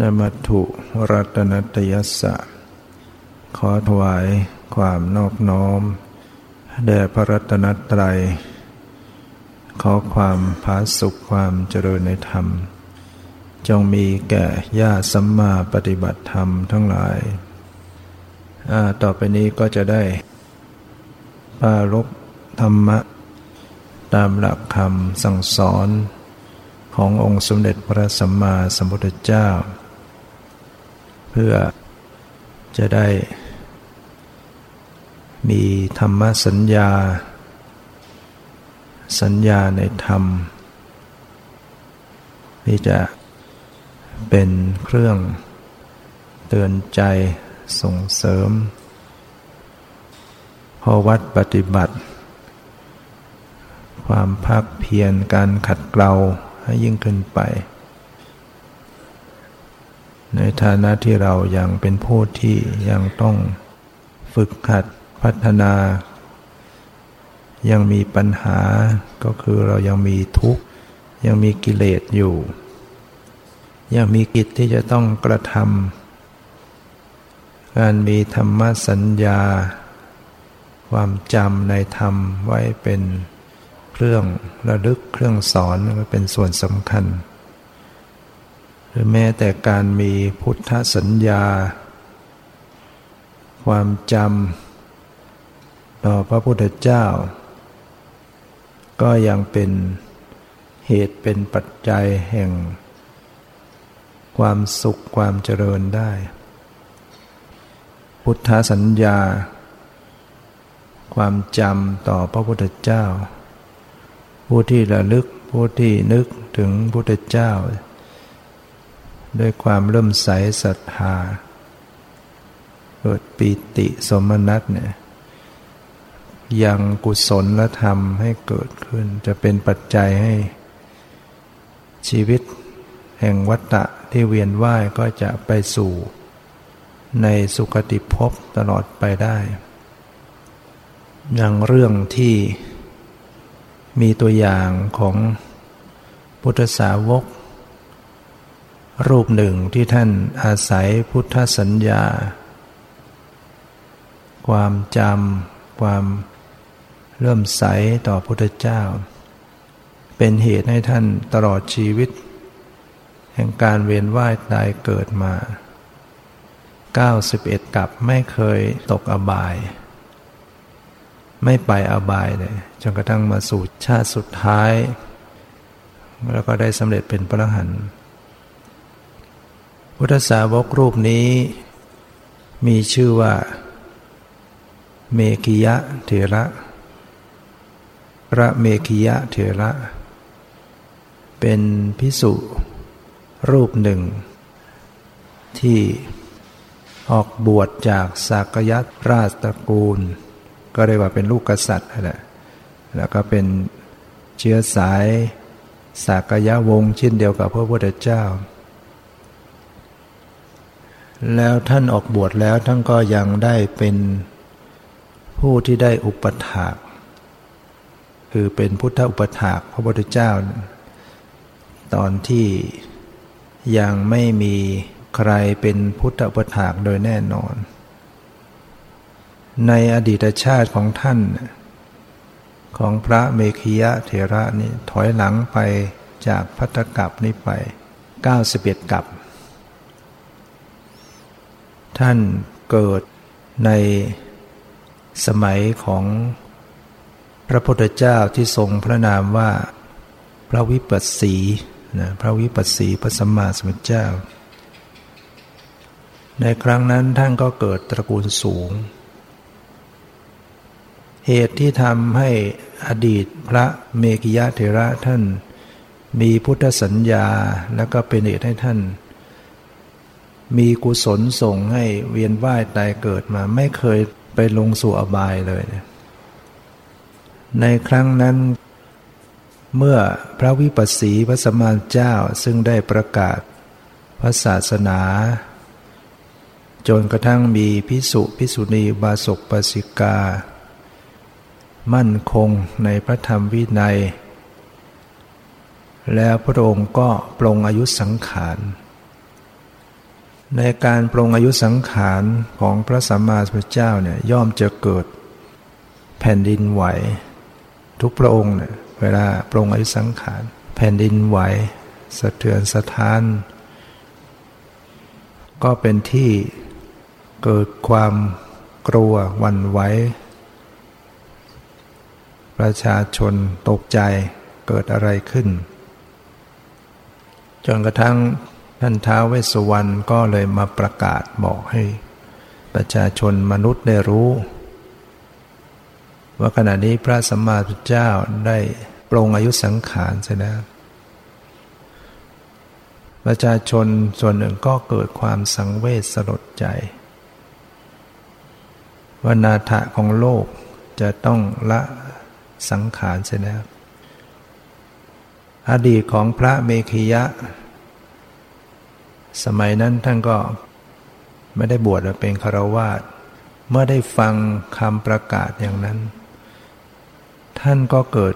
นมัตถุรัตนตยัสสะ ขอถวายความนอบน้อม แด่พระรัตนตรัย ขอความผาสุขความเจริญในธรรม จงมีแก่ญาติสัมมาปฏิบัติธรรมทั้งหลาย ต่อไปนี้ก็จะได้ ปารกธรรมะ ตามหลักคำสั่งสอนขององค์สมเด็จพระสัมมาสัมพุทธเจ้า เพื่อจะได้มีธรรมสัญญา สัญญาในธรรม ที่จะเป็นเครื่องเตือนใจส่งเสริม พอวัดปฏิบัติ ความภาคเพียรการขัดเกลาให้ยิ่งขึ้นไป ในฐานะที่เรายัางเป็นผู้ที่ยังต้องฝึกหัดพัฒนา ยังมีปัญหาก็คือเรายังมีทุกข์ ยังมีกิเลสอยู่ ยังมีกิจที่จะต้องกระทำการมีธรรมสัญญา ความจำในธรรมไว้เป็นเครื่องระลึกเครื่องสอนก็เป็นส่วนสำคัญ หรือแม้แต่การมีพุทธสัญญา ความจำต่อพระพุทธเจ้า ก็ยังเป็นเหตุเป็นปัจจัยแห่ง ความสุขความเจริญได้ พุทธสัญญา ความจำต่อพระพุทธเจ้า ผู้ที่ระลึกผู้ที่นึกถึงพุทธเจ้า ด้วยความเริ่มใสศรัทธาเกิดปีติสมนัตเนี่ยยังกุศลและธรรมให้เกิดขึ้น จะเป็นปัจจัยให้ ชีวิตแห่งวัฏฏะที่เวียนว่ายก็จะไปสู่ ในสุคติภพตลอดไปได้อย่างเรื่องที่มีตัวอย่างของพุทธสาวก รูปหนึ่งที่ท่านอาศัยพุทธสัญญา ความจำความเริ่มใสต่อพุทธเจ้า เป็นเหตุให้ท่านตลอดชีวิต แห่งการเวียนว่ายตายเกิดมา 91 กับไม่เคยตกอบาย ไม่ไปอบายเลยจนกระทั่งมาสู่ชาติสุดท้าย แล้วก็ได้สำเร็จเป็นพระหันต์ พุทธสาวกรูปนี้ มีชื่อว่า เมกิยะเถระ พระเมกิยะเถระ เป็นพิสุรูปหนึ่ง ที่ออกบวชจากสากยัตราชตระกูล ก็เรียกว่าเป็นลูกกษัตริย์แหละแล้วก็เป็นเชื้อสายสากยะวงศ์เช่นเดียวกับพระพุทธเจ้า แล้วท่านออกบวชแล้วท่านก็ยังได้เป็นผู้ที่ได้อุปถาก คือเป็นพุทธอุปถากพระพุทธเจ้า ตอนที่ยังไม่มีใครเป็นพุทธอุปถากโดยแน่นอน ในอดีตชาติของท่าน ของพระเมขียะเถระนี่ถอยหลังไปจากพัทธกับนี้ไป 91กับ ท่านเกิดในสมัยของพระพุทธเจ้าที่ทรงพระนามว่าพระวิปัสสีนะพระวิปัสสีพระสัมมาสัมพุทธเจ้า ในครั้งนั้นท่านก็เกิดตระกูลสูง เหตุที่ทำให้อดีตพระเมกิยะเถระท่านมีพุทธสัญญาแล้วก็เป็นเหตุให้ท่าน มีกุศลส่งให้เวียนว่ายตายเกิดมา ไม่เคยไปลงสู่อบายเลยในครั้งนั้น เมื่อพระวิปัสสีพระสมมาเจ้าซึ่งได้ประกาศพระศาสนา จนกระทั่งมีพิสุพิสุณีบาศกปสิกา มั่นคงในพระธรรมวินัย แล้วพระองค์ก็ปรงอายุสังขาร ในการปรงอายุสังขารของพระสัมมาสัมพุทธเจ้าเนี่ยย่อมจะเกิดแผ่นดินไหว ทุกพระองค์เนี่ยเวลาปรงอายุสังขาร แผ่นดินไหว สะเทือนสะท้าน ก็เป็นที่เกิดความกลัววันไหว ประชาชนตกใจเกิดอะไรขึ้น จนกระทั่ง ท่านท้าวเวสสุวรรณก็เลยมาประกาศบอกให้ ประชาชนมนุษย์ได้รู้ ว่าขณะนี้พระสัมมาสัมพุทธเจ้าได้ปรงอายุสังขารเสียแล้วประชาชนส่วนหนึ่งก็เกิดความสังเวชสลดใจว่านาถะของโลกจะต้องละสังขารเสียแล้วอดีตของพระเมขียะ สมัยนั้นท่านก็ไม่ได้บวชเป็นคารวาสเมื่อได้ฟังคำประกาศอย่างนั้น ท่านก็เกิด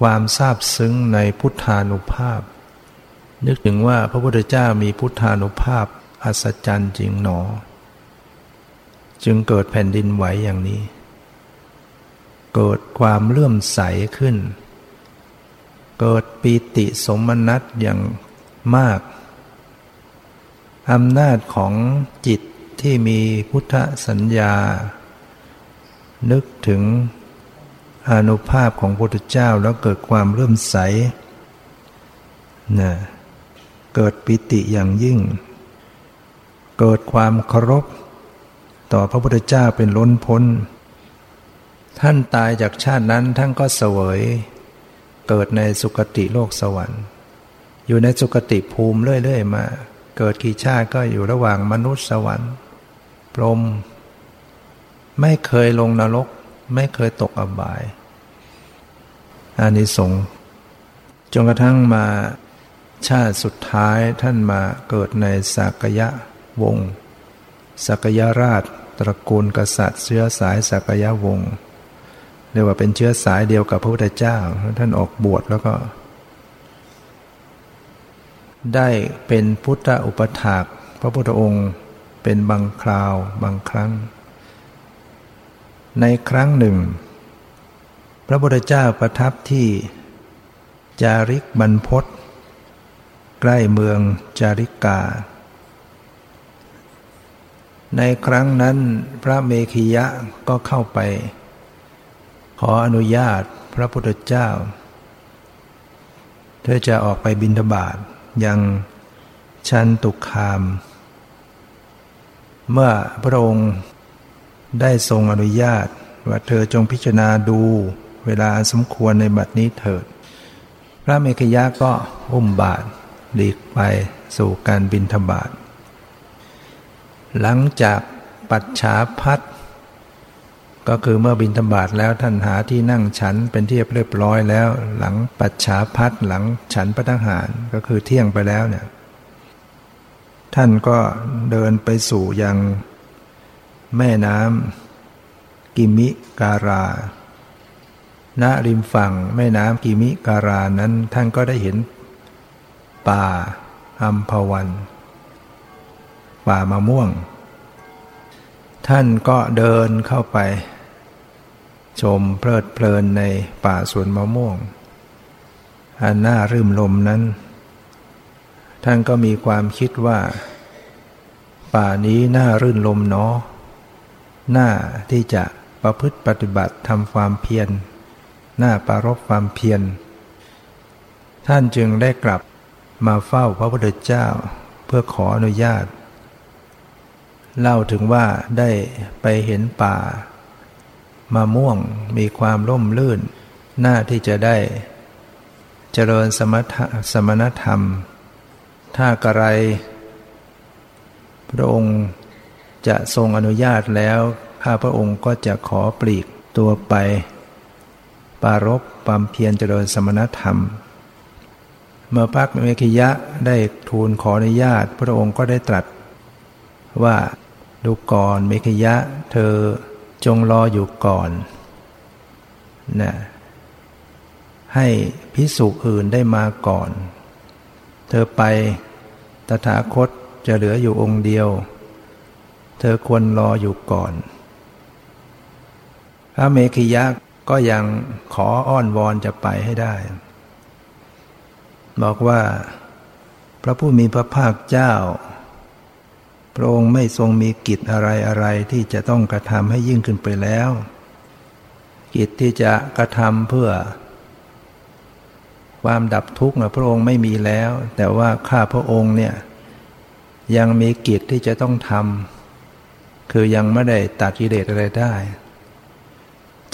ความซาบซึ้งในพุทธานุภาพ นึกถึงว่าพระพุทธเจ้ามีพุทธานุภาพอัศจรรย์จริงหนอ จึงเกิดแผ่นดินไหวอย่างนี้ เกิดความเลื่อมใสขึ้น เกิดปีติสมนัตอย่างมาก อำนาจของจิตที่มีพุทธสัญญา นึกถึงอนุภาพของพระพุทธเจ้าแล้วเกิดความเริ่มใสนะเกิดปิติอย่างยิ่ง เกิดความเคารพ ต่อพระพุทธเจ้าเป็นล้นพ้น ท่านตายจากชาตินั้นท่านก็เสวย เกิดในสุคติโลกสวรรค์ อยู่ในสุคติภูมิเรื่อย ๆ มา เกิดกี่ชาติก็อยู่ระหว่างมนุษย์สวรรค์พรหมไม่เคยลงนรก ไม่เคยตกอบายอานิสงส์จนกระทั่งมาชาติสุดท้ายท่านมาเกิดในสักยะวงศ์สักยราช ตระกูลกษัตริย์เชื้อสายสักยะวงศ์เรียกว่าเป็นเชื้อสายเดียวกับพระพุทธเจ้า ท่านออกบวชแล้วก็ ได้เป็นพุทธอุปถากพระพุทธองค์เป็นบางคราวบางครั้ง ในครั้งหนึ่ง พระพุทธเจ้าประทับที่จาริกบรรพศใกล้เมืองจาริกา ในครั้งนั้นพระเมขียะก็เข้าไป ขออนุญาตพระพุทธเจ้า เธอจะออกไปบินทบาท ยังชันตุคาม เมื่อพระองค์ได้ทรงอนุญาต ว่าเธอจงพิจารณาดูเวลาสมควรในบัดนี้เถิด พระเมขยะก็อุ้มบาทหลีกไปสู่การบินธบาตหลังจากปัจฉาพัด ก็คือเมื่อบินธบาตแล้วท่านหาที่นั่งฉันเป็นที่เรียบร้อยแล้ว หลังปัจฉาพัดหลังฉันพระทหารก็คือเที่ยงไปแล้วเนี่ยท่านก็เดินไปสู่ยังแม่น้ำกิมิการา ณริมฝั่งแม่น้ำกิมิการานั้นท่านก็ได้เห็นป่าอัมพวันป่ามะม่วง ท่านก็เดินเข้าไป ชมเพลิดเพลินในป่าสวนมะม่วง อันน่ารื่มลมนั้น ท่านก็มีความคิดว่า ป่านี้น่ารื่นลมเนาะน้าที่จะประพฤติปฏิบัติทำความเพียรน้าปรารบความเพียร ท่านจึงได้กลับมาเฝ้าพระพุทธเจ้าเพื่อขออนุญาต เล่าถึงว่าได้ไปเห็นป่า มาม่วงมีความร่มลื่น หน้าที่จะได้ เจริญสมถสมณธรรม ถ้ากระไร พระองค์จะทรงอนุญาตแล้ว ข้าพระองค์ก็จะขอปลีกตัวไป ปารบความเพียรเจริญสมณธรรม เมื่อพระเมขิยะได้ทูลขออนุญาต พระองค์ก็ได้ตรัสว่าดูก่อนเมขิยะ เธอ จงรออยู่ก่อนนะให้พิสุอื่นได้มาก่อน เธอไปตถาคตจะเหลืออยู่องค์เดียว เธอควรรออยู่ก่อน พระเมขิยะก็ยังขออ้อนวอนจะไปให้ได้ บอกว่าพระผู้มีพระภาคเจ้า พระองค์ไม่ทรงมีกิจอะไรอะไรที่จะต้องกระทำให้ยิ่งขึ้นไปแล้ว กิจที่จะกระทำเพื่อ ความดับทุกข์พระองค์ไม่มีแล้ว แต่ว่าข้าพระองค์เนี่ยยังมีกิจที่จะต้องทำคือยังไม่ได้ตัดกิเลสอะไรได้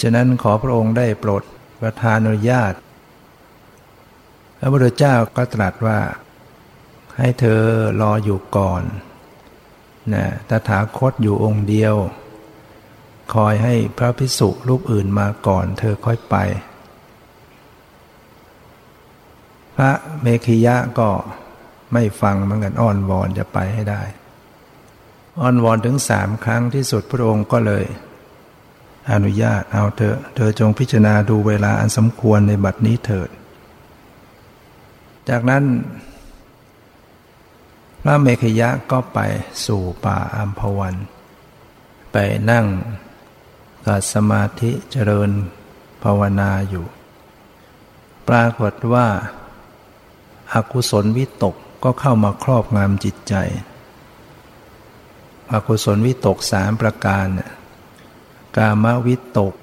ฉะนั้นขอพระองค์ได้โปรดประทานอนุญาต พระพุทธเจ้าก็ตรัสว่า ให้เธอรออยู่ก่อน นะตถาคตอยู่องค์เดียว คอยให้พระพิสุรูปอื่นมาก่อนเธอค่อยไป พระเมขิยะก็ไม่ฟังเหมือนกันอ้อนวอนจะไปให้ได้ อ้อนวอนถึงสามครั้งที่สุดพระองค์ก็เลย อนุญาตเอาเธอ เธอจงพิจารณาดูเวลาอันสมควรในบัดนี้เถิด จากนั้น พระเมขยะก็ไปสู่ป่าอัมพวัน ไปนั่งกัดสมาธิเจริญภาวนาอยู่ ปรากฏว่าอากุศลวิตกก็เข้ามาครอบงำจิตใจอกุศลวิตกสามประการกามวิตก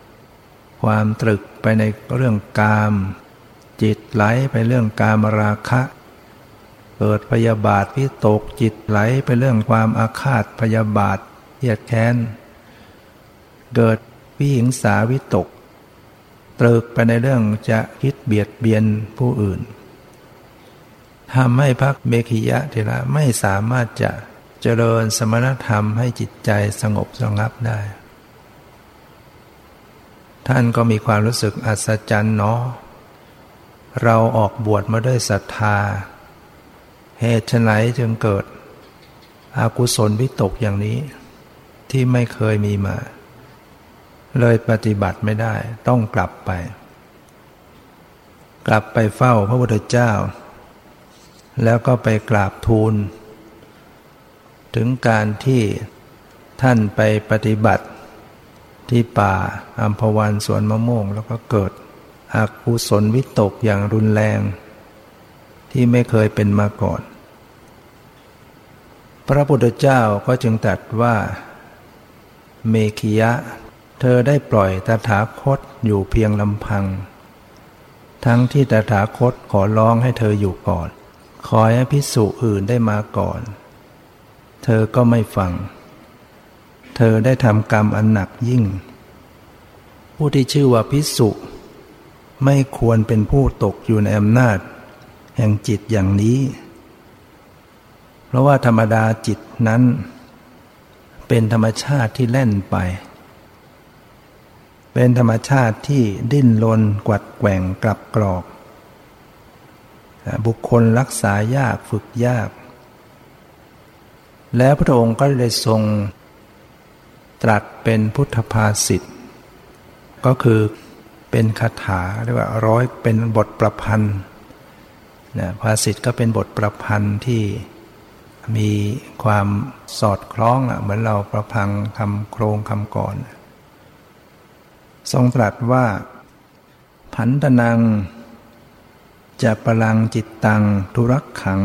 ความตรึกไปในเรื่องกาม จิตไหลไปเรื่องกามราคะ เกิดพยาบาทวิตกจิตไหลไปเรื่องความอาฆาตพยาบาทเยียดแค้น เกิดวิหิงสาวิตก ตรึกไปในเรื่องจะคิดเบียดเบียนผู้อื่นทำให้พระเมขิยะเทระไม่สามารถจะเจริญสมณธรรมให้จิตใจสงบสงับได้ ท่านก็มีความรู้สึกอัศจรรย์เนาะเราออกบวชมาด้วยศรัทธา เหตุไฉนจึงเกิด อากุศลวิตกอย่างนี้ ที่ไม่เคยมีมา เลยปฏิบัติไม่ได้ ต้องกลับไป กลับไปเฝ้าพระพุทธเจ้า แล้วก็ไปกราบทูล ถึงการที่ท่านไปปฏิบัติที่ป่าอัมพวันสวนมะม่วงแล้วก็เกิดอกุศลวิตกอย่างรุนแรง ที่ไม่เคยเป็นมาก่อน พระพุทธเจ้าก็จึงตรัสว่า เมขิยะ เธอได้ปล่อยตถาคตอยู่เพียงลำพัง ทั้งที่ตถาคตขอร้องให้เธออยู่ก่อน ขอให้พิสุอื่นได้มาก่อน เธอก็ไม่ฟัง เธอได้ทำกรรมอันหนักยิ่ง ผู้ที่ชื่อว่าพิสุไม่ควรเป็นผู้ตกอยู่ในอำนาจ แห่งจิตอย่างนี้ เพราะว่าธรรมดาจิตนั้น เป็นธรรมชาติที่แล่นไป เป็นธรรมชาติที่ดิ้นรนกวัดแกว่งกลับกรอก บุคคลรักษายากฝึกยาก แล้วพระองค์ก็เลยทรงตรัสเป็นพุทธภาษิตก็คือเป็นคาถาเรียกว่าร้อยเป็นบทประพันธ์นะภาษิตก็เป็นบทประพันธ์ที่ มีความสอดคล้องอะเหมือนเราประพังคำโครงคำก่อน ทรงตรัสว่าพันธนัง จะประลังจิตตัง ทุรักขัง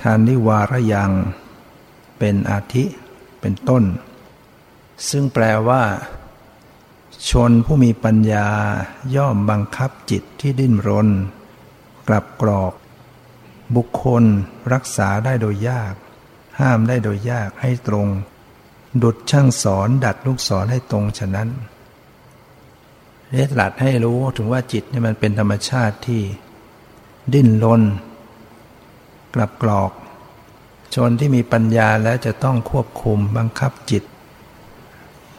ทานิวารยังเปเป็นอาทิเป็นต้น ซึ่งแปลว่า ชนผู้มีปัญญาย่อมบังคับจิตที่ดิ้นรน กลับกรอก บุคคลรักษาได้โดยยาก ห้ามได้โดยยากให้ตรง ดุดช่างสอนดัดลูกศรให้ตรงฉะนั้นเรียตหลัดให้รู้ถึงว่าจิตนี่มันเป็นธรรมชาติที่ ดิ้นรนกลับกรอก ชนที่มีปัญญาแล้วจะต้องควบคุมบังคับจิต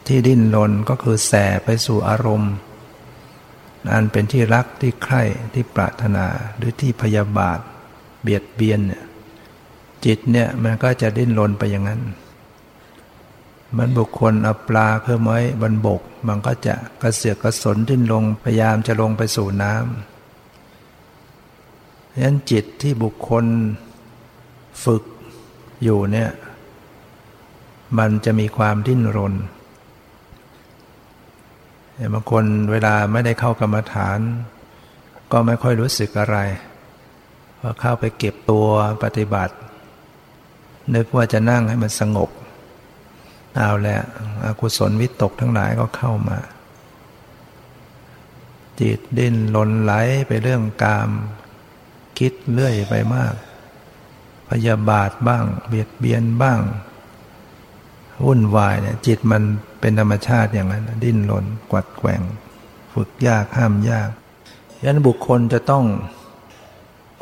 ที่ดิ้นรนก็คือแสไปสู่อารมณ์อันเป็นที่รักที่ใคร่ที่ปรารถนาหรือที่พยาบาท เบียดเบียนเนี่ยจิตเนี่ยมันก็จะดิ้นรนไปอย่างนั้น มันบุคคลเอาปลาเพิ่มไว้บนบก มันก็จะกระเสือกกระสนดิ้นลงพยายามจะลงไปสู่น้ำฉะนั้นจิตที่บุคคลฝึกอยู่เนี่ย มันจะมีความดิ้นรนบางคนเวลาไม่ได้เข้ากรรมฐาน ก็ไม่ค่อยรู้สึกอะไร พอเข้าไปเก็บตัวปฏิบัติ นึกว่าจะนั่งให้มันสงบ เอาแล้วอกุศลวิตกทั้งหลายก็เข้ามา จิตดิ้นลนไหลไปเรื่องกาม คิดเลื่อยไปมาก พยาบาทบ้าง เบียดเบียนบ้างวุ่นวายเนี่ยจิตมันเป็นธรรมชาติอย่างนั้น ดิ้นรนกวัดแกว่ง ฝึกยากห้ามยากยันบุคคลจะต้อง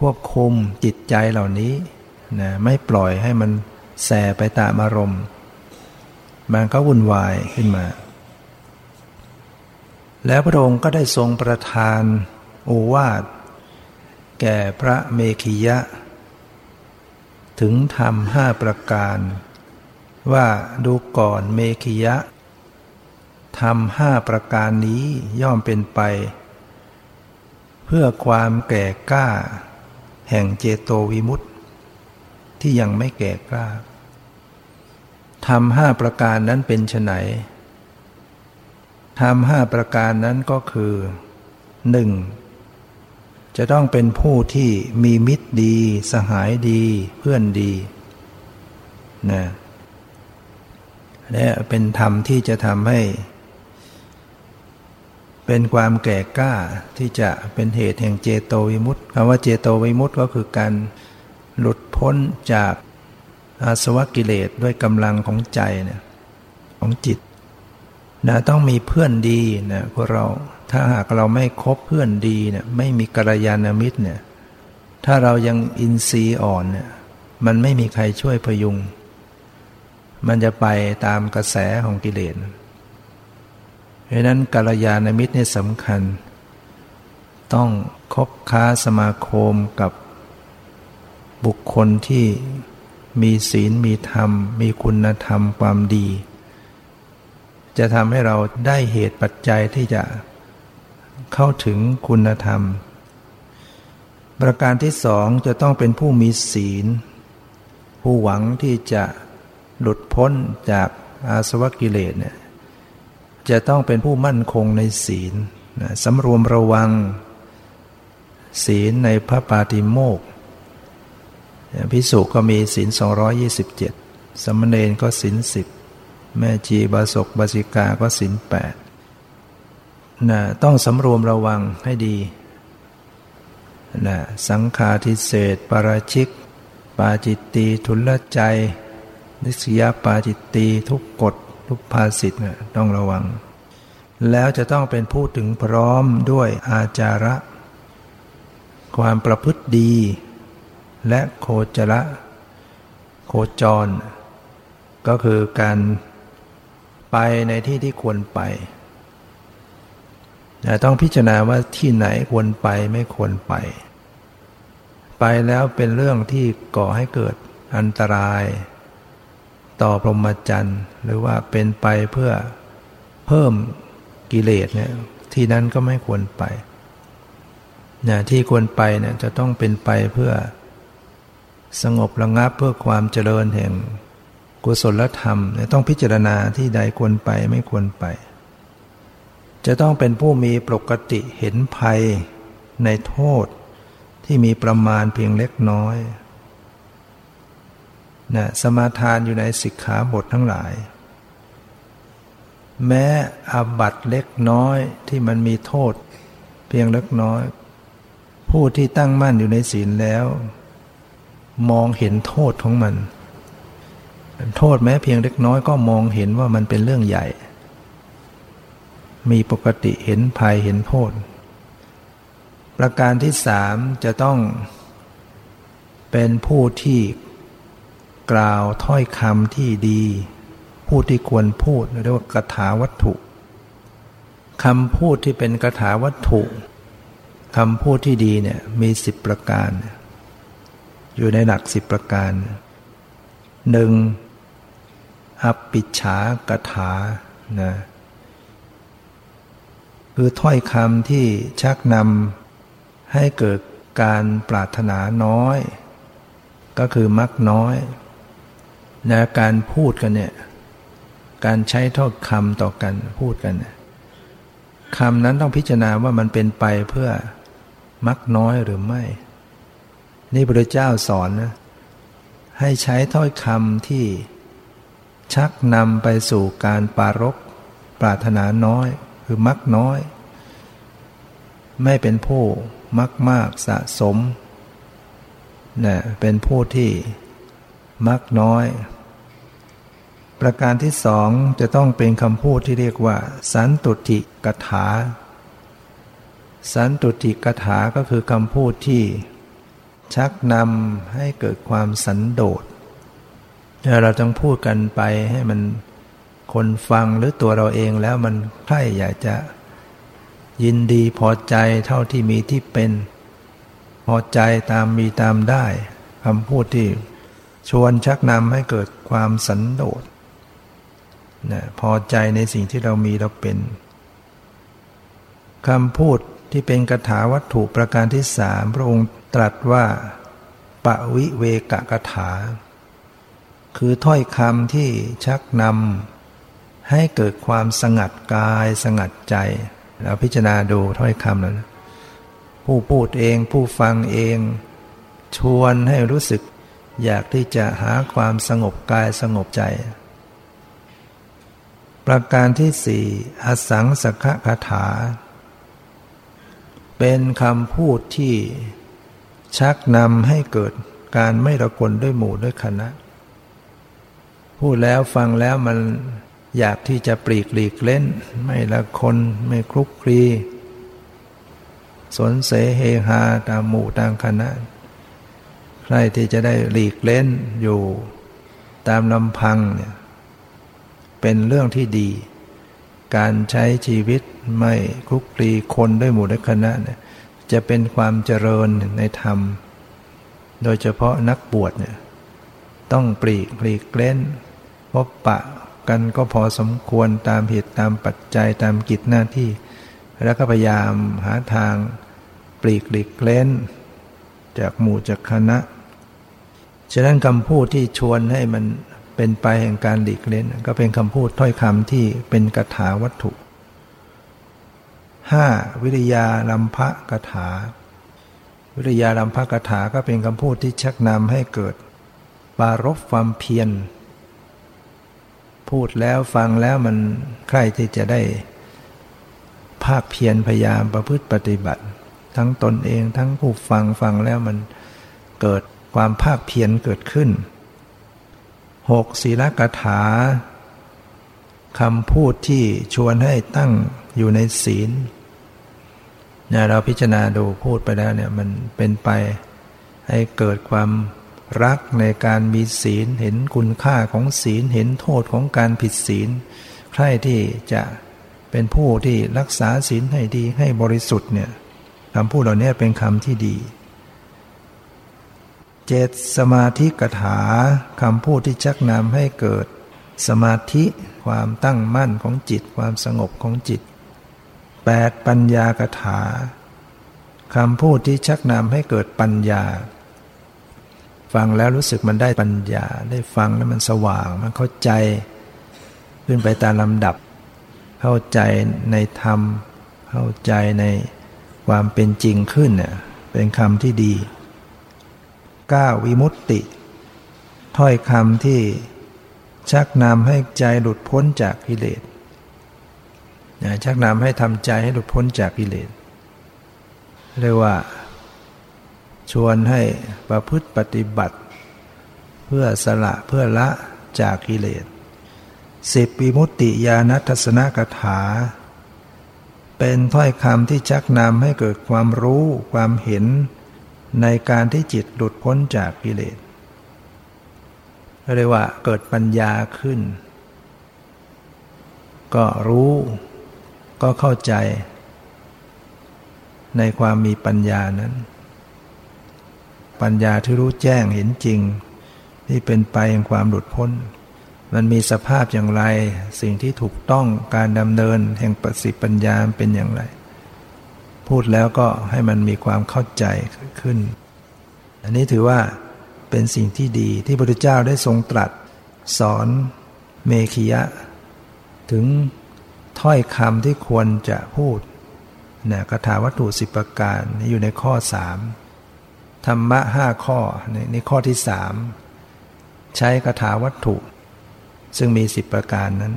ควบคุมจิตใจเหล่านี้นะไม่ปล่อยให้มันแสไปตามอารมณ์ มันก็วุ่นวายขึ้นมา แล้วพระองค์ก็ได้ทรงประทานโอวาทแก่พระเมขิยะ ถึงทำห้าประการ ว่าดูก่อนเมขิยะทำห้าประการนี้ย่อมเป็นไป เพื่อความแก่กล้า แห่งเจโตวิมุตติ ที่ยังไม่แก่กล้าทำห้าประการนั้นเป็นไนทำห้าประการนั้นก็คือหนึ่งจะต้องเป็นผู้ที่มีมิตรดี สหายดีเพื่อนดีนะและเป็นธรรมที่จะทำให้ เป็นความแก่กล้าที่จะเป็นเหตุแห่งเจโตวิมุตต์คำว่าเจโตวิมุตต์ก็คือการหลุดพ้นจากอาสวะกิเลสด้วยกำลังของใจเนี่ยของจิตนะต้องมีเพื่อนดีนะพวกเราถ้าหากเราไม่คบเพื่อนดีเนี่ยไม่มีกัลยาณมิตรเนี่ยถ้าเรายังอินทรีย์อ่อนเนี่ยมันไม่มีใครช่วยพยุง มันจะไปตามกระแสของกิเลส เพราะนั้นกัลยาณมิตรเนี่ยสำคัญ ต้องคบค้าสมาคมกับบุคคลที่มีศีลมีธรรม มีคุณธรรมความดี จะทำให้เราได้เหตุปัจจัยที่จะเข้าถึงคุณธรรม ประการที่สองจะต้องเป็นผู้มีศีล ผู้หวังที่จะหลุดพ้นจากอาสวะกิเลสเนี่ย จะต้องเป็นผู้มั่นคงในศีลสำรวมระวัง ศีลในพระปาติโมกพิสุก็มีศีล 227 สมณเณรก็ศีลสิบแม่จีบาศกบาสิกาก็ศีลแปดนะต้องสำรวมระวังให้ดีนะสังขาทิเศษปาราชิก ปาจิตตีทุลใจ นิสยาปาจิตตีทุกกฎ ทุกภาสิทธ์นะต้องระวัง แล้วจะต้องเป็นผู้ถึงพร้อมด้วยอาจาระ ความประพฤติดี และโคจระโคจร ก็คือการไปในที่ที่ควรไปต้องพิจารณาว่าที่ไหนควรไปไม่ควรไป ไปแล้วเป็นเรื่องที่ก่อให้เกิดอันตราย ต่อพรหมจรรย์ หรือว่าเป็นไปเพื่อเพิ่มกิเลสเนี่ยที่นั้นก็ไม่ควรไปเนี่ยที่ควรไปเนี่ยจะต้องเป็นไปเพื่อสงบระงับเพื่อความเจริญแห่งกุศลธรรมต้องพิจารณาที่ใดควรไปไม่ควรไป จะต้องเป็นผู้มีปกติเห็นภัยในโทษที่มีประมาณเพียงเล็กน้อย นะสมาทานอยู่ในสิกขาบททั้งหลาย แม้อาบัตเล็กน้อยที่มันมีโทษ เพียงเล็กน้อย ผู้ที่ตั้งมั่นอยู่ในศีลแล้ว มองเห็นโทษของมัน โทษแม้เพียงเล็กน้อยก็มองเห็นว่ามันเป็นเรื่องใหญ่ มีปกติเห็นภัยเห็นโทษ ประการที่สามจะต้องเป็นผู้ที่ กล่าวถ้อยคำที่ดี พูดที่ควรพูดเรียกว่ากถาวัตถุคำพูดที่เป็นกถาวัตถุคำพูดที่ดีเนี่ยมีสิบประการ อยู่ในหลักสิบประการหนึ่งอปิฉากถานะคือถ้อยคำที่ชักนำให้เกิดการปรารถนาน้อย ก็คือมักน้อย นะการพูดกันเนี่ย การใช้ถ้อยคำต่อกันพูดกันคำนั้นต้องพิจารณาว่ามันเป็นไปเพื่อมักน้อยหรือไม่ นี่พระเจ้าสอนนะให้ใช้ถ้อยคำที่ชักนำไปสู่การปารกปรารถนาน้อย คือมักน้อย ไม่เป็นผู้มักมากสะสมนะเป็นผู้ที่มักน้อย ประการที่สองจะต้องเป็นคำพูดที่เรียกว่า สันตุติกถา สันตุติกถาก็คือคำพูดที่ ชักนำให้เกิดความสันโดษเราต้องพูดกันไปให้มันคนฟังหรือตัวเราเองแล้วมันใคร่อยากจะยินดีพอใจเท่าที่มีที่เป็น พอใจตามมีตามได้คำพูดที่ชวนชักนำให้เกิดความสันโดษ นะพอใจในสิ่งที่เรามีเราเป็นคำพูดที่เป็นกถาวัตถุประการที่สามพระองค์ตรัสว่าปะวิเวกะกถา คือถ้อยคำที่ชักนำให้เกิดความสงัดกายสงัดใจ เราพิจารณาดูถ้อยคำนั้นผู้พูดเองผู้ฟังเอง ชวนให้รู้สึก อยากที่จะหาความสงบกายสงบใจ ประการที่สี่อสังสกคาถา เป็นคำพูดที่ชักนำให้เกิดการไม่ระกลด้วยหมู่ด้วยคณะ พูดแล้วฟังแล้วมันอยากที่จะปลีกหลีกเล่น ไม่ละคนไม่คลุกคลี สนเสเฮฮาตามหมู่ตามคณะ ใครที่จะได้หลีกเล่นอยู่ตามลำพังเนี่ย เป็นเรื่องที่ดี การใช้ชีวิตไม่คลุกคลีคนด้วยหมู่ด้วยคณะเนี่ยจะเป็นความเจริญในธรรม โดยเฉพาะนักบวชเนี่ยต้องปลีกปลีกเล่นพบปะกันก็พอสมควรตามเหตุตามปัจจัยตามกิจหน้าที่ แล้วก็พยายามหาทางปลีกหลีกเล้น จากหมู่จากคณะ ฉะนั้นคำพูดที่ชวนให้มัน เป็นไปแห่งการหลีกเล้นก็เป็นคำพูดถ้อยคำที่เป็นกถาวัตถุ 5. วิริยาลัมภะกถา วิริยาลัมภะกถาก็เป็นคำพูดที่ชักนำให้เกิด ปารบความเพียร พูดแล้วฟังแล้วมันใครที่จะได้ ภาคเพียรพยายามประพฤติปฏิบัติ ทั้งตนเองทั้งผู้ฟังฟังแล้วมันเกิดความภาคเพียรเกิดขึ้น หกศีลกถาคำพูดที่ชวนให้ตั้งอยู่ในศีลเนี่ยเราพิจารณาดูพูดไปแล้วเนี่ยมันเป็นไปให้เกิดความรักในการมีศีลเห็นคุณค่าของศีลเห็นโทษของการผิดศีล ใครที่จะเป็นผู้ที่รักษาศีลให้ดีให้บริสุทธิ์เนี่ยคำพูดเหล่านี้เป็นคำที่ดี เจตสมาธิกถาคำพูดที่ชักนำให้เกิด สมาธิความตั้งมั่นของจิตความสงบของจิต 8. ปัญญากถาคำพูดที่ชักนำให้เกิดปัญญา ฟังแล้วรู้สึกมันได้ปัญญาได้ฟังแล้วมันสว่างมันเข้าใจ ขึ้นไปตามลำดับ เข้าใจในธรรม เข้าใจในความเป็นจริงขึ้นเนี่ยเป็นคำที่ดี ก้าวิมุตติ ถ้อยคำที่ชักนำให้ใจหลุดพ้นจากกิเลสชักนำให้ทำใจให้หลุดพ้นจากกิเลสเรียกว่า ชวนให้ประพฤติปฏิบัติ เพื่อสละเพื่อละจากกิเลสสิบปีมุตติยานัทสนกถา เป็นถ้อยคำที่ชักนำให้เกิดความรู้ความเห็น ในการที่จิตหลุดพ้นจากกิเลสเรียกว่าเกิดปัญญาขึ้น ก็รู้ก็เข้าใจ ในความมีปัญญานั้น ปัญญาที่รู้แจ้งเห็นจริง ที่เป็นไปแห่งความหลุดพ้น มันมีสภาพอย่างไร สิ่งที่ถูกต้องการดำเนินแห่งปสิปัญญาเป็นอย่างไร พูดแล้วก็ให้มันมีความเข้าใจขึ้น อันนี้ถือว่าเป็นสิ่งที่ดีที่พระพุทธเจ้าได้ทรงตรัส สอนเมขียะ ถึงถ้อยคำที่ควรจะพูดนะคาถาวัตถุสิบประการอยู่ในข้อสามธรรมะห้าข้อในในข้อที่สามใช้คาถาวัตถุ ซึ่งมีสิบประการนั้น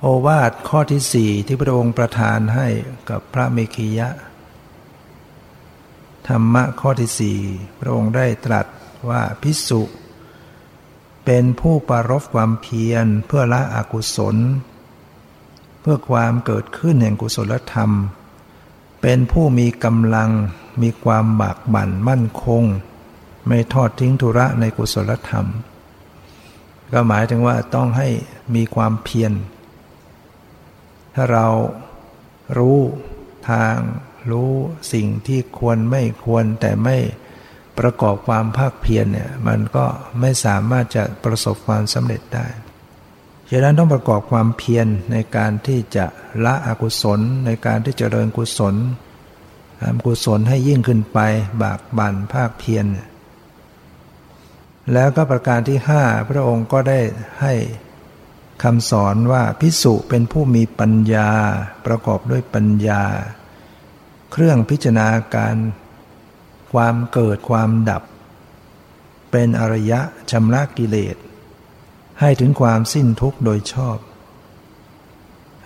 โอวาทข้อที่สี่ที่พระองค์ประทานให้กับพระเมขียะ ธรรมะข้อที่สี่พระองค์ได้ตรัสว่าพิสุเป็นผู้ปารบความเพียรเพื่อละอกุศล เพื่อความเกิดขึ้นแห่งกุศลธรรม เป็นผู้มีกำลังมีความบากบั่นมั่นคง ไม่ทอดทิ้งธุระในกุศลธรรม ก็หมายถึงว่าต้องให้มีความเพียร ถ้าเรารู้ทางรู้สิ่งที่ควรไม่ควรแต่ไม่ประกอบความภาคเพียรเนี่ยมันก็ไม่สามารถจะประสบความสำเร็จได้ฉะนั้นต้องประกอบความเพียรในการที่จะละอกุศลในการที่จะเริญกุศลทำกุศลให้ยิ่งขึ้นไปบากบั่นภาคเพียร แล้วก็ประการที่ห้าพระองค์ก็ได้ให้ คำสอนว่าพิสุเป็นผู้มีปัญญาประกอบด้วยปัญญา เครื่องพิจารณาการ ความเกิดความดับ เป็นอริยะชำระกิเลส ให้ถึงความสิ้นทุกข์โดยชอบ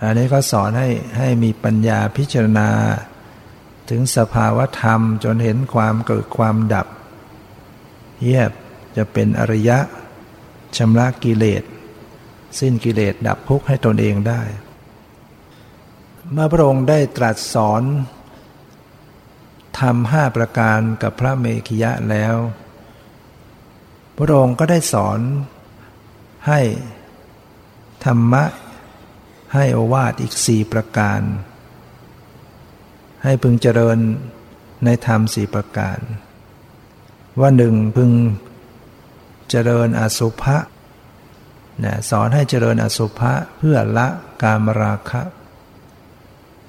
อันนี้ก็สอนให้ให้มีปัญญาพิจารณา ถึงสภาวธรรมจนเห็นความเกิดความดับเยียบจะเป็นอริยะชำระกิเลส สิ้นกิเลสดับทุกข์ให้ตนเองได้ เมื่อพระองค์ได้ตรัสสอนทำห้าประการกับพระเมขิยะแล้ว พระองค์ก็ได้สอนให้ธรรมะให้อวาทอีกสี่ประการ ให้พึงเจริญในธรรมสี่ประการ ว่าหนึ่งพึงเจริญอสุภะ นะสอนให้เจริญอสุภะเพื่อละกามราคะ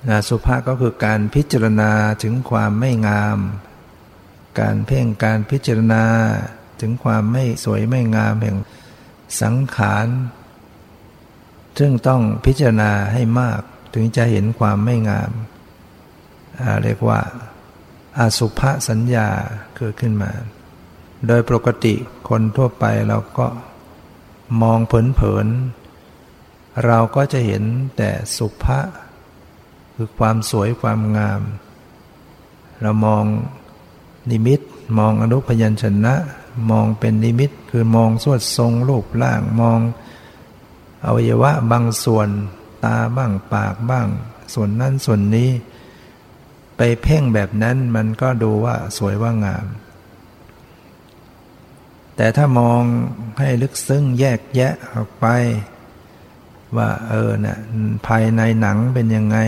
นะสุภาก็คือการพิจารณาถึงความไม่งาม การเพ่งการพิจารณาถึงความไม่สวยไม่งามแห่งสังขาร ซึ่งต้องพิจารณาให้มากถึงจะเห็นความไม่งาม เรียกว่าอาสุภะสัญญาเกิดขึ้นมา โดยปกติคนทั่วไปเราก็ มองเผินๆเราก็จะเห็นแต่สุภาคือความสวยความงาม เรามองนิมิต มองอนุพยัญชนะ มองเป็นนิมิตคือมองสวดทรงรูปร่างมองอวัยวะบางส่วนตาบ้างปากบ้าง ส่วนนั้นส่วนนี้ ไปเพ่งแบบนั้นมันก็ดูว่าสวยว่างาม แต่ถ้ามองให้ลึกซึ้งแยกแยะออกไป ว่าเออนะ่ะภายในหนังเป็นยังไง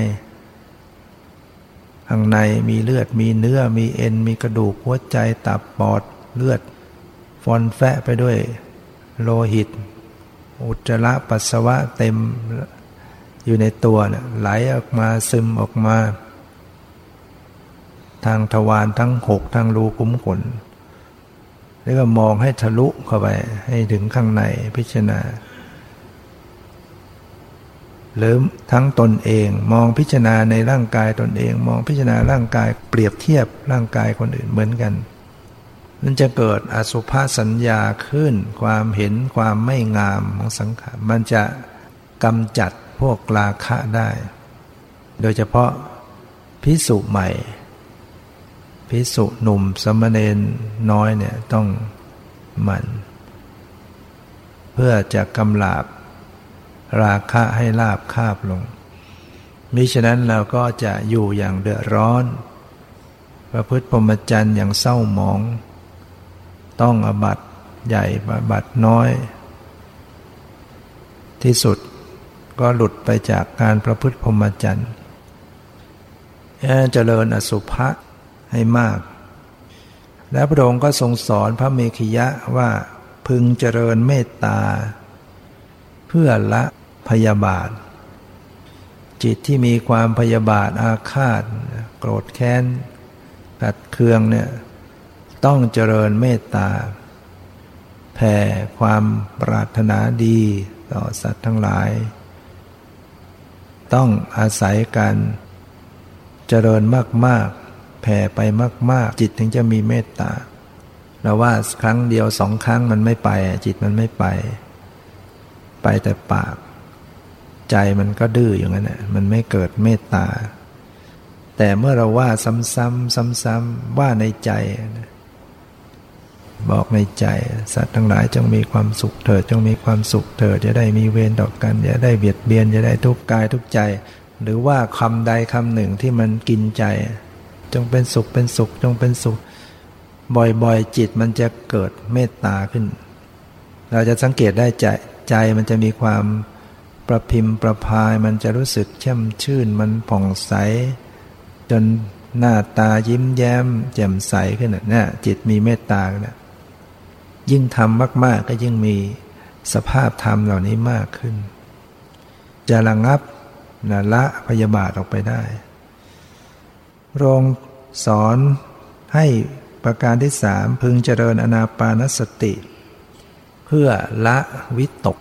ข้างในมีเลือดมีเนื้อมีเอ็น มีกระดูกหัวใจตับปอดเลือด ฟอนแฟะไปด้วยโลหิต อุจจาระปัสสาวะเต็มอยู่ในตัวไหลออกมาซึมออกมา ทางทวารทั้งหกทางรูคุ้มขน แล้วก็มองให้ทะลุเข้าไป ให้ถึงข้างในพิจารณา หรือทั้งตนเองมองพิจารณาในร่างกายตนเอง มองพิจารณาร่างกายเปรียบเทียบร่างกายคนอื่นเหมือนกันมันจะเกิดอสุภาสัญญาขึ้น ความเห็นความไม่งามของสังขารมันจะกำจัดพวกราคะได้ โดยเฉพาะพิสุใหม่ พิสุหนุ่มสมณเณรน้อยเนี่ยต้องหมัน เพื่อจะกำลาบราคะให้ลาบคาบลงมิฉะนั้นเราก็จะอยู่อย่างเดือดร้อน ประพฤติพรหมจรรย์อย่างเศร้าหมอง ต้องอบัตใหญ่บัตน้อย ที่สุดก็หลุดไปจากการประพฤติพรหมจรรย์เจริญอสุภะ ให้มาก แล้วพระองค์ก็ทรงสอนพระเมขิยะว่าพึงเจริญเมตตา เพื่อละพยาบาท จิตที่มีความพยาบาทอาฆาต โกรธแค้นตัดเคืองเนี่ยต้องเจริญเมตตา แผ่ความปรารถนาดีต่อสัตว์ทั้งหลาย ต้องอาศัยการเจริญมาก ๆ แผ่ไปมาก ๆ จิตถึงจะมีเมตตาเราว่าครั้งเดียวสองครั้งมันไม่ไป จิตมันไม่ไป ไปแต่ปาก ใจมันก็ดื้ออย่างนั้นแหละมันไม่เกิดเมตตา แต่เมื่อเราว่าซ้ำๆซ้ำๆว่าในใจ บอกในใจ สัตว์ทั้งหลายจงมีความสุขเถิดจงมีความสุขเถิดจะได้มีเวรต่อกันจะได้เบียดเบียนจะได้ทุกกายทุกใจ หรือว่าคำใดคำหนึ่งที่มันกินใจ จงเป็นสุขเป็นสุข จงเป็นสุข บ่อยๆจิตมันจะเกิดเมตตาขึ้น เราจะสังเกตได้ใจใจมันจะมีความประพิมพ์ประพายมันจะรู้สึกแช่มชื่นมันผ่องใส จนหน้าตายิ้มแย้ม แจ่มใสขึ้นเนี่ยจิตมีเมตตาเนี่ยยิ่งทำมาก ๆ ก็ยิ่งมีสภาพธรรมเหล่านี้มากขึ้น จะระงับนะละพยาบาทออกไปได้ โรงสอนให้ประการที่สามพึงเจริญอนาปานสติ เพื่อละวิตก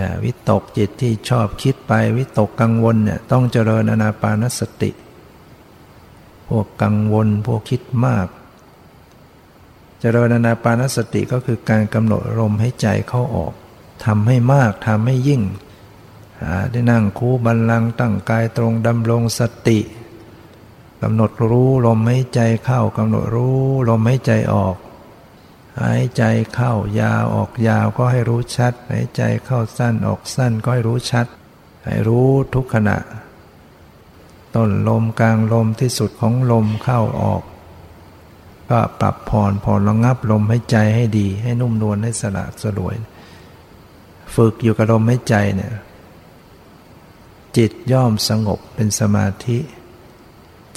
นะวิตกจิตที่ชอบคิดไปวิตกกังวลเนี่ยต้องเจริญอนาปานสติ พวกกังวลพวกคิดมาก เจริญอนาปานสติก็คือการกำหนดลมให้ใจเข้าออกทำให้มากทำให้ยิ่งได้นั่งคูบันลังตั้งกายตรงดำรงสติำหนดรู้ลมหายใจเข้ากำหนดรู้ลมหายใจออก หายใจเข้ายาวออกยาวก็ให้รู้ชัด หายใจเข้าสั้นออกสั้นก็ให้รู้ชัด ให้รู้ทุกขณะ ต้นลมกลางลมที่สุดของลมเข้าออก ก็ปรับผ่อนผ่อนระงับลมหายใจให้ดี ให้นุ่มนวลให้สละสลวย ฝึกอยู่กับลมหายใจเนี่ยจิตย่อมสงบเป็นสมาธิ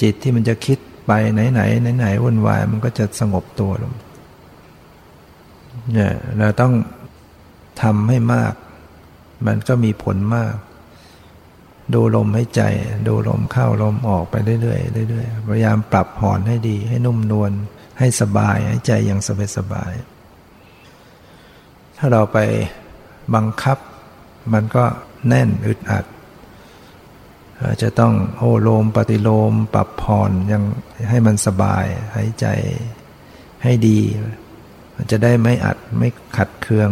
จิตที่มันจะคิดไปไหนไหนไหนไหนวุ่นวายมันก็จะสงบตัวลงเนี่ยเราต้องทำให้มาก มันก็มีผลมาก ดูลมให้ใจ ดูลมเข้าลมออกไปเรื่อยๆเรื่อยๆพยายามปรับผ่อนให้ดี ให้นุ่มนวลให้สบายให้ใจอย่างสบายสบายถ้าเราไปบังคับ มันก็แน่นอึดอัด จะต้องโอโลมปฏิโลม ปรับผ่อนยังให้มันสบายหายใจให้ดีมันจะได้ไม่อัดไม่ขัดเคือง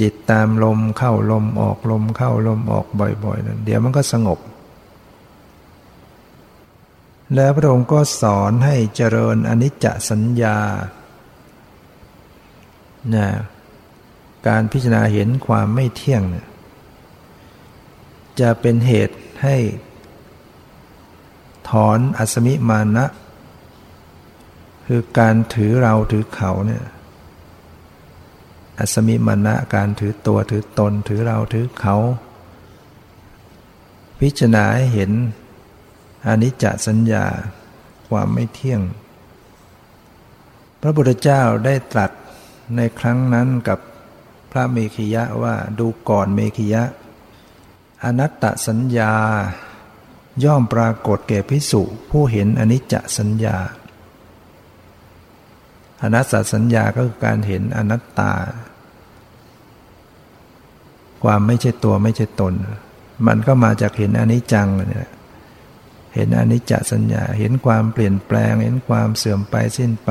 จิตตามลมเข้าลมออกลมเข้าลมออกบ่อยๆนะเดี๋ยวมันก็สงบ แล้วพระองค์ก็สอนให้เจริญอนิจจสัญญานะการพิจารณาเห็นความไม่เที่ยงเนี่ยจะเป็นเหตุ ให้ถอนอัศมิมานะ คือการถือเราถือเขาเนี่ยอัศมิมานะการถือตัวถือตนถือเราถือเขา พิจารณาให้เห็นอนิจจสัญญาความไม่เที่ยง พระพุทธเจ้าได้ตรัสในครั้งนั้นกับพระเมขิยะว่าดูก่อนเมขิยะ อนัตตสัญญา ย่อมปรากฏแก่พิสุผู้เห็นอนิจจสัญญา อนัตตสัญญาก็คือการเห็นอนัตตา ความไม่ใช่ตัวไม่ใช่ตน มันก็มาจากเห็นอนิจจังเนี่ยเห็นอนิจจสัญญา เห็นความเปลี่ยนแปลง เห็นความเสื่อมไปสิ้นไป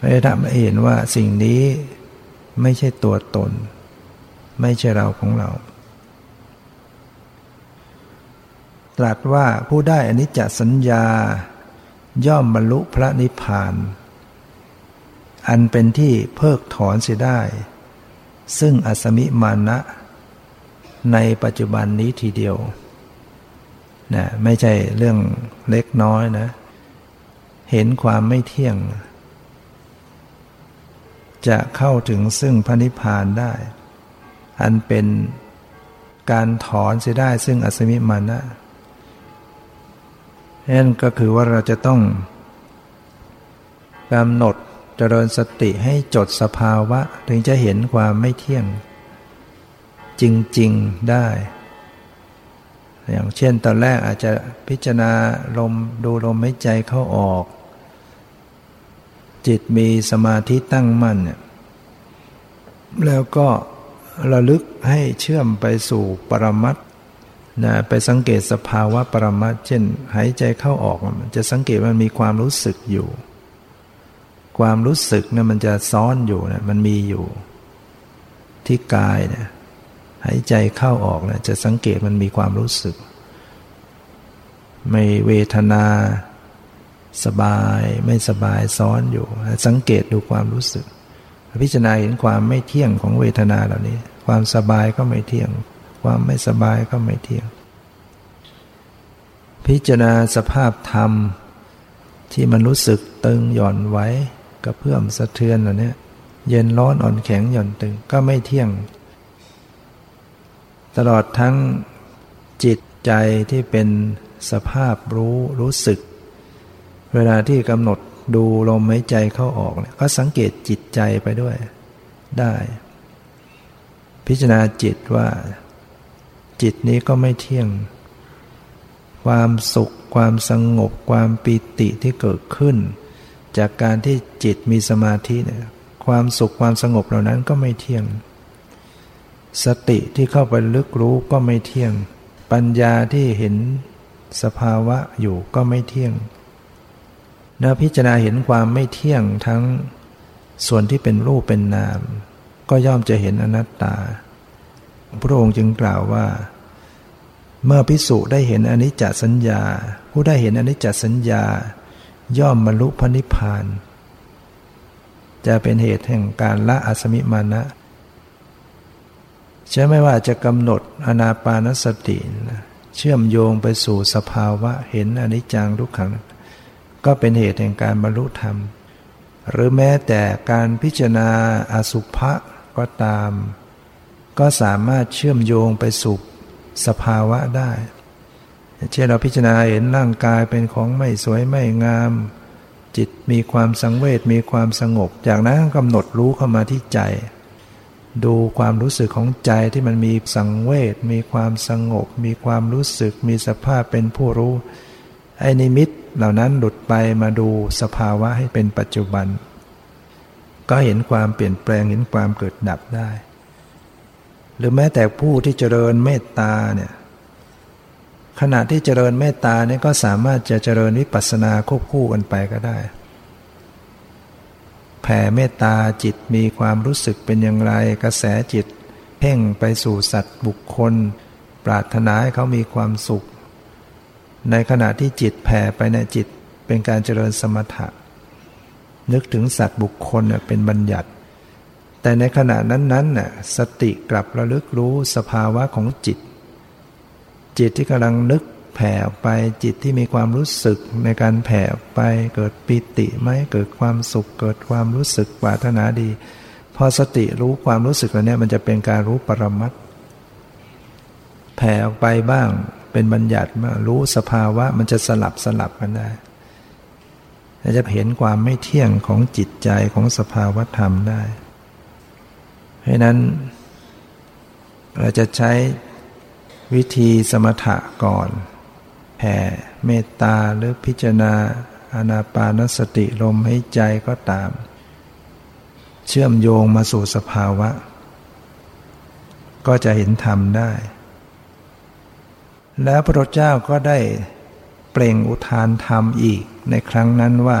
ให้ทำให้เห็นว่าสิ่งนี้ไม่ใช่ตัวตน ไม่ใช่เราของเรา ตรัสว่าผู้ได้อนิจจสัญญา ย่อมบรรลุพระนิพพาน อันเป็นที่เพิกถอนเสียได้ ซึ่งอสมิมานะ ในปัจจุบันนี้ทีเดียวนะไม่ใช่เรื่องเล็กน้อยนะ เห็นความไม่เที่ยง จะเข้าถึงซึ่งพระนิพพานได้ อันเป็นการถอนเสียได้ซึ่งอสมิมานะ นั่นก็คือว่าเราจะต้องกำหนดเจริญสติให้จดสภาวะ ถึงจะเห็นความไม่เที่ยง จริง ๆ ได้ อย่างเช่นตอนแรกอาจจะพิจารณาลมดูลมหายใจเข้าออก จิตมีสมาธิตั้งมั่นเนี่ยแล้วก็ระลึกให้เชื่อมไปสู่ปรมัต นะไปสังเกตสภาวะปรมัตเช่น หายใจเข้าออกมันจะสังเกตมันมีความรู้สึกอยู่ ความรู้สึกเนี่ยมันจะซ้อนอยู่นะมันมีอยู่ ที่กายเนี่ยหายใจเข้าออกเนะจะสังเกตมันมีความรู้สึก ไม่เวทนา สบายไม่สบายซ้อนอยู่ สังเกตดูความรู้สึก พิจารณาเห็นความไม่เที่ยงของเวทนาเหล่านี้ ความสบายก็ไม่เที่ยง ความไม่สบายก็ไม่เที่ยง พิจารณาสภาพธรรม ที่มันรู้สึกตึงหย่อนไว้กระเพื่อมสะเทือนเหล่านี้เย็นร้อนอ่อนแข็งหย่อนตึงก็ไม่เที่ยง ตลอดทั้งจิตใจที่เป็นสภาพรู้รู้สึก เวลาที่กำหนดดูลมหายใจเข้าออกเนี่ยก็สังเกตจิตใจไปด้วยได้ พิจารณาจิตว่า จิตนี้ก็ไม่เที่ยง ความสุข ความสงบ ความปิติที่เกิดขึ้น จากการที่จิตมีสมาธิเนี่ยความสุขความสงบเหล่านั้นก็ไม่เที่ยง สติที่เข้าไปลึกรู้ก็ไม่เที่ยง ปัญญาที่เห็นสภาวะอยู่ก็ไม่เที่ยงเนื้อพิจารณาเห็นความไม่เที่ยงทั้งส่วนที่เป็นรูปเป็นนาม ก็ย่อมจะเห็นอนัตตา พระองค์จึงกล่าวว่า เมื่อพิสุได้เห็นอนิจจสัญญา ผู้ได้เห็นอนิจจสัญญา ย่อมบรรลุพระนิพพาน จะเป็นเหตุแห่งการละอสมิมานะใช่ไม่ว่าจะกำหนดอนาปานสติเชื่อมโยงไปสู่สภาวะเห็นอนิจจังทุกขัง ก็เป็นเหตุแห่งการบรรลุธรรม หรือแม้แต่การพิจารณาอสุภะก็ตาม ก็สามารถเชื่อมโยงไปสู่สภาวะได้ เช่นเราพิจารณาเห็นร่างกายเป็นของไม่สวยไม่งาม จิตมีความสังเวชมีความสงบ จากนั้นกำหนดรู้เข้ามาที่ใจ ดูความรู้สึกของใจที่มันมีสังเวชมีความสงบ มีความรู้สึก มีสภาพเป็นผู้รู้ ไอ้นิมิตเหล่านั้นหลุดไปมาดูสภาวะให้เป็นปัจจุบัน ก็เห็นความเปลี่ยนแปลงเห็นความเกิดดับได้ หรือแม้แต่ผู้ที่เจริญเมตตาเนี่ยขณะที่เจริญเมตตาเนี่ยก็สามารถจะเจริญวิปัสสนาควบคู่กันไปก็ได้ แผ่เมตตาจิตมีความรู้สึกเป็นอย่างไร กระแสจิต เพ่งไปสู่สัตว์บุคคล ปรารถนาให้เขามีความสุข ในขณะที่จิตแผ่ไปในจิตเป็นการเจริญสมถะ นึกถึงสัตว์บุคคลเป็นบัญญัติ แต่ในขณะนั้นๆน่ะสติกลับระลึกรู้สภาวะของจิต จิตที่กำลังนึกแผ่ไปจิตที่มีความรู้สึกในการแผ่ไปเกิดปิติไหมเกิดความสุข เกิดความรู้สึกปรารถนาดี พอสติรู้ความรู้สึกแล้วเนี่ยมันจะเป็นการรู้ปรมัตแผ่ออกไปบ้างเป็นบัญญัติมารู้สภาวะมันจะสลับสลับกันได้จะเห็นความไม่เที่ยงของจิตใจของสภาวะธรรมได้ เพราะนั้น เราจะใช้วิธีสมถะก่อนแผ่เมตตาหรือพิจารณาอนาปานสติลมให้ใจก็ตาม เชื่อมโยงมาสู่สภาวะ ก็จะเห็นธรรมได้ แล้วพระเจ้าก็ได้เปล่งอุทานธรรมอีกในครั้งนั้นว่า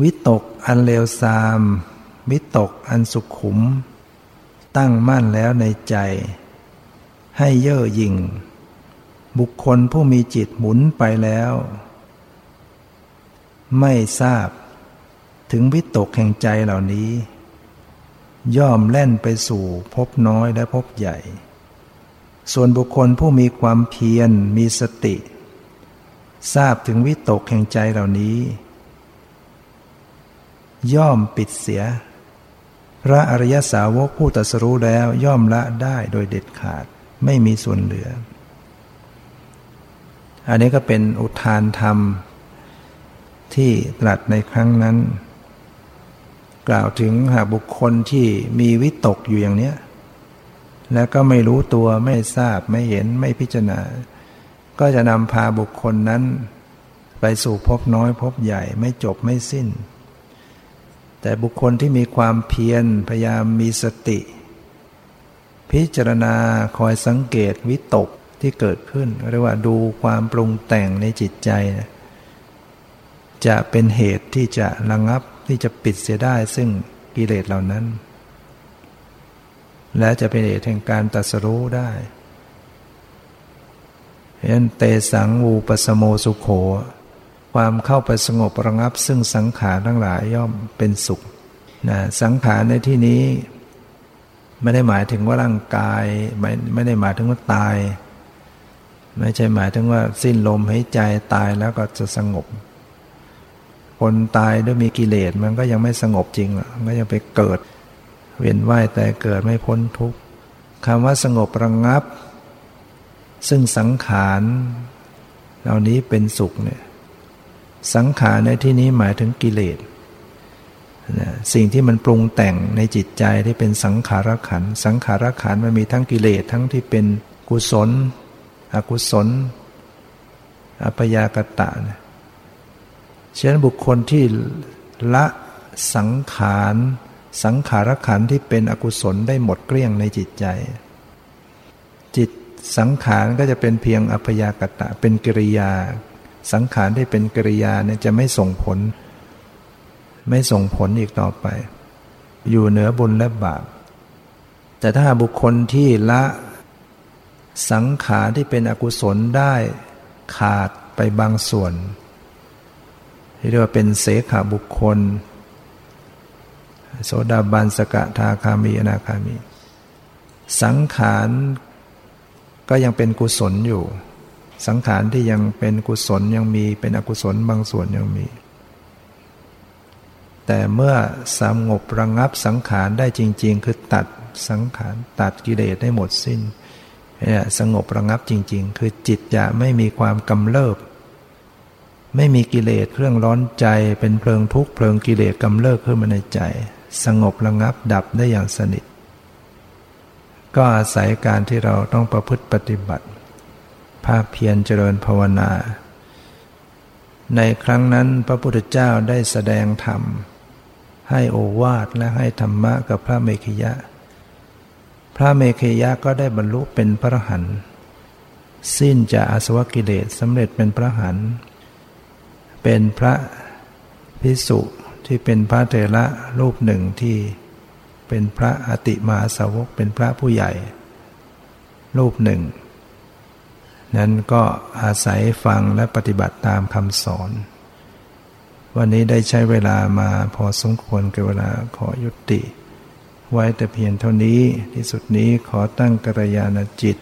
วิตกอันเลวทราม วิตกอันสุขุม ตั้งมั่นแล้วในใจ ให้เย่อหยิ่ง บุคคลผู้มีจิตหมุนไปแล้ว ไม่ทราบ ถึงวิตกแห่งใจเหล่านี้ ย่อมแล่นไปสู่พบน้อยและพบใหญ่ ส่วนบุคคลผู้มีความเพียรมีสติ ทราบถึงวิตกแห่งใจเหล่านี้ย่อมปิดเสีย ระอริยสาวกผู้ตรัสรู้แล้วย่อมละได้โดยเด็ดขาดไม่มีส่วนเหลือ อันนี้ก็เป็นอุทานธรรม ที่ตรัสในครั้งนั้น กล่าวถึงหากบุคคลที่มีวิตกอยู่อย่างเนี้ย แล้วก็ไม่รู้ตัวไม่ทราบไม่เห็นไม่พิจารณา ก็จะนำพาบุคคลนั้น ไปสู่พบน้อยพบใหญ่ไม่จบไม่สิ้น แต่บุคคลที่มีความเพียรพยายามมีสติ พิจารณาคอยสังเกตวิตกที่เกิดขึ้นเรียกว่าดูความปรุงแต่งในจิตใจจะเป็นเหตุที่จะระงงับที่จะปิดเสียได้ซึ่งกิเลสเหล่านั้น และจะเป็นเหตุแห่งการตัสรู้ได้เห็นเตสังวูปสโมสุขโข ความเข้าไปสงบระงับ ซึ่งสังขารทั้งหลายย่อมเป็นสุขนะสังขารในที่นี้ ไม่ได้หมายถึงว่าร่างกาย ไม่ไม่ได้หมายถึงว่าตาย ไม่ใช่หมายถึงว่าสิ้นลมหายใจตายแล้วก็จะสงบ คนตายด้วยมีกิเลสมันก็ยังไม่สงบจริงมันก็ยังไปเกิด เวียนว่ายแต่เกิดไม่พ้นทุกข์คำว่าสงบระงงับ ซึ่งสังขารเหล่านี้เป็นสุขเนี่ย สังขารในที่นี้หมายถึงกิเลสสิ่งที่มันปรุงแต่งในจิตใจที่เป็นสังขารขัน สังขารขันมันมีทั้งกิเลสทั้งที่เป็นกุศล อกุศล อัปยากตะเนี่ยฉะนั้นบุคคลที่ละสังขารสังขารขันที่เป็นอกุศลได้หมดเกลี้ยงในจิตใจ จิตสังขารก็จะเป็นเพียงอัพยากตะเป็นกิริยา สังขารที่เป็นกิริยาเนี่ยจะไม่ส่งผล ไม่ส่งผลอีกต่อไป อยู่เหนือบุญและบาป แต่ถ้าบุคคลที่ละสังขารที่เป็นอกุศลได้ขาดไปบางส่วนเรียกว่าเป็นเสขาบุคคล โสดาบันสกทาคามีอนาคามี สังขารก็ยังเป็นกุศลอยู่ สังขารที่ยังเป็นกุศลยังมีเป็นอกุศลบางส่วนยังมี แต่เมื่อสงบระงงับสังขารได้จริง ๆ คือตัดสังขารตัดกิเลสได้หมดสิ้นเนี่ยสงบระงงับจริง ๆ คือจิตจะไม่มีความกำเริบ ไม่มีกิเลสเครื่องร้อนใจเป็นเพลิงทุกข์เพลิงกิเลสกำเริบขึ้นมาในใจ สงบระงับดับได้อย่างสนิท ก็อาศัยการที่เราต้องประพฤติปฏิบัติ ภาพเพียรเจริญภาวนา ในครั้งนั้นพระพุทธเจ้าได้แสดงธรรม ให้โอวาทและให้ธรรมะกับพระเมขยะ พระเมขยะก็ได้บรรลุเป็นพระหันสิ้นจากอาสวะกิเลสสำเร็จเป็นพระหันเป็นพระพิสุที่เป็นพระเถระรูปหนึ่งที่เป็นพระอติมาสาวกเป็นพระผู้ใหญ่ รูปหนึ่ง นั้นก็อาศัยฟังและปฏิบัติตามคำสอน วันนี้ได้ใช้เวลามาพอสมควรกับเวลาขอยุติ ไว้แต่เพียงเท่านี้ที่สุดนี้ขอตั้งกัลยาณจิต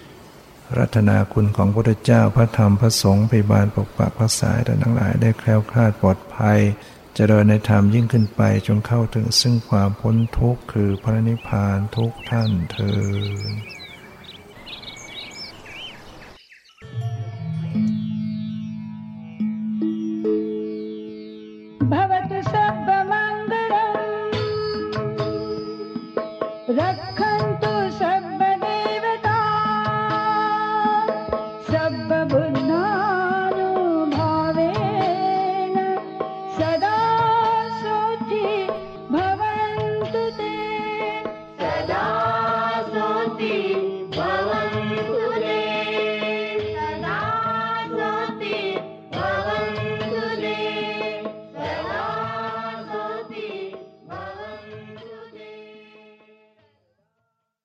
รัตนาคุณของพระพุทธเจ้าพระธรรมพระสงฆ์พยบาลปกปักพระสายแต่ทั้งหลายได้แคล้วคลาดปลอดภัยเจริญในธรรมยิ่งขึ้นไปจนเข้าถึงซึ่งความพ้นทุกข์คือพระนิพพานทุกท่านเธอ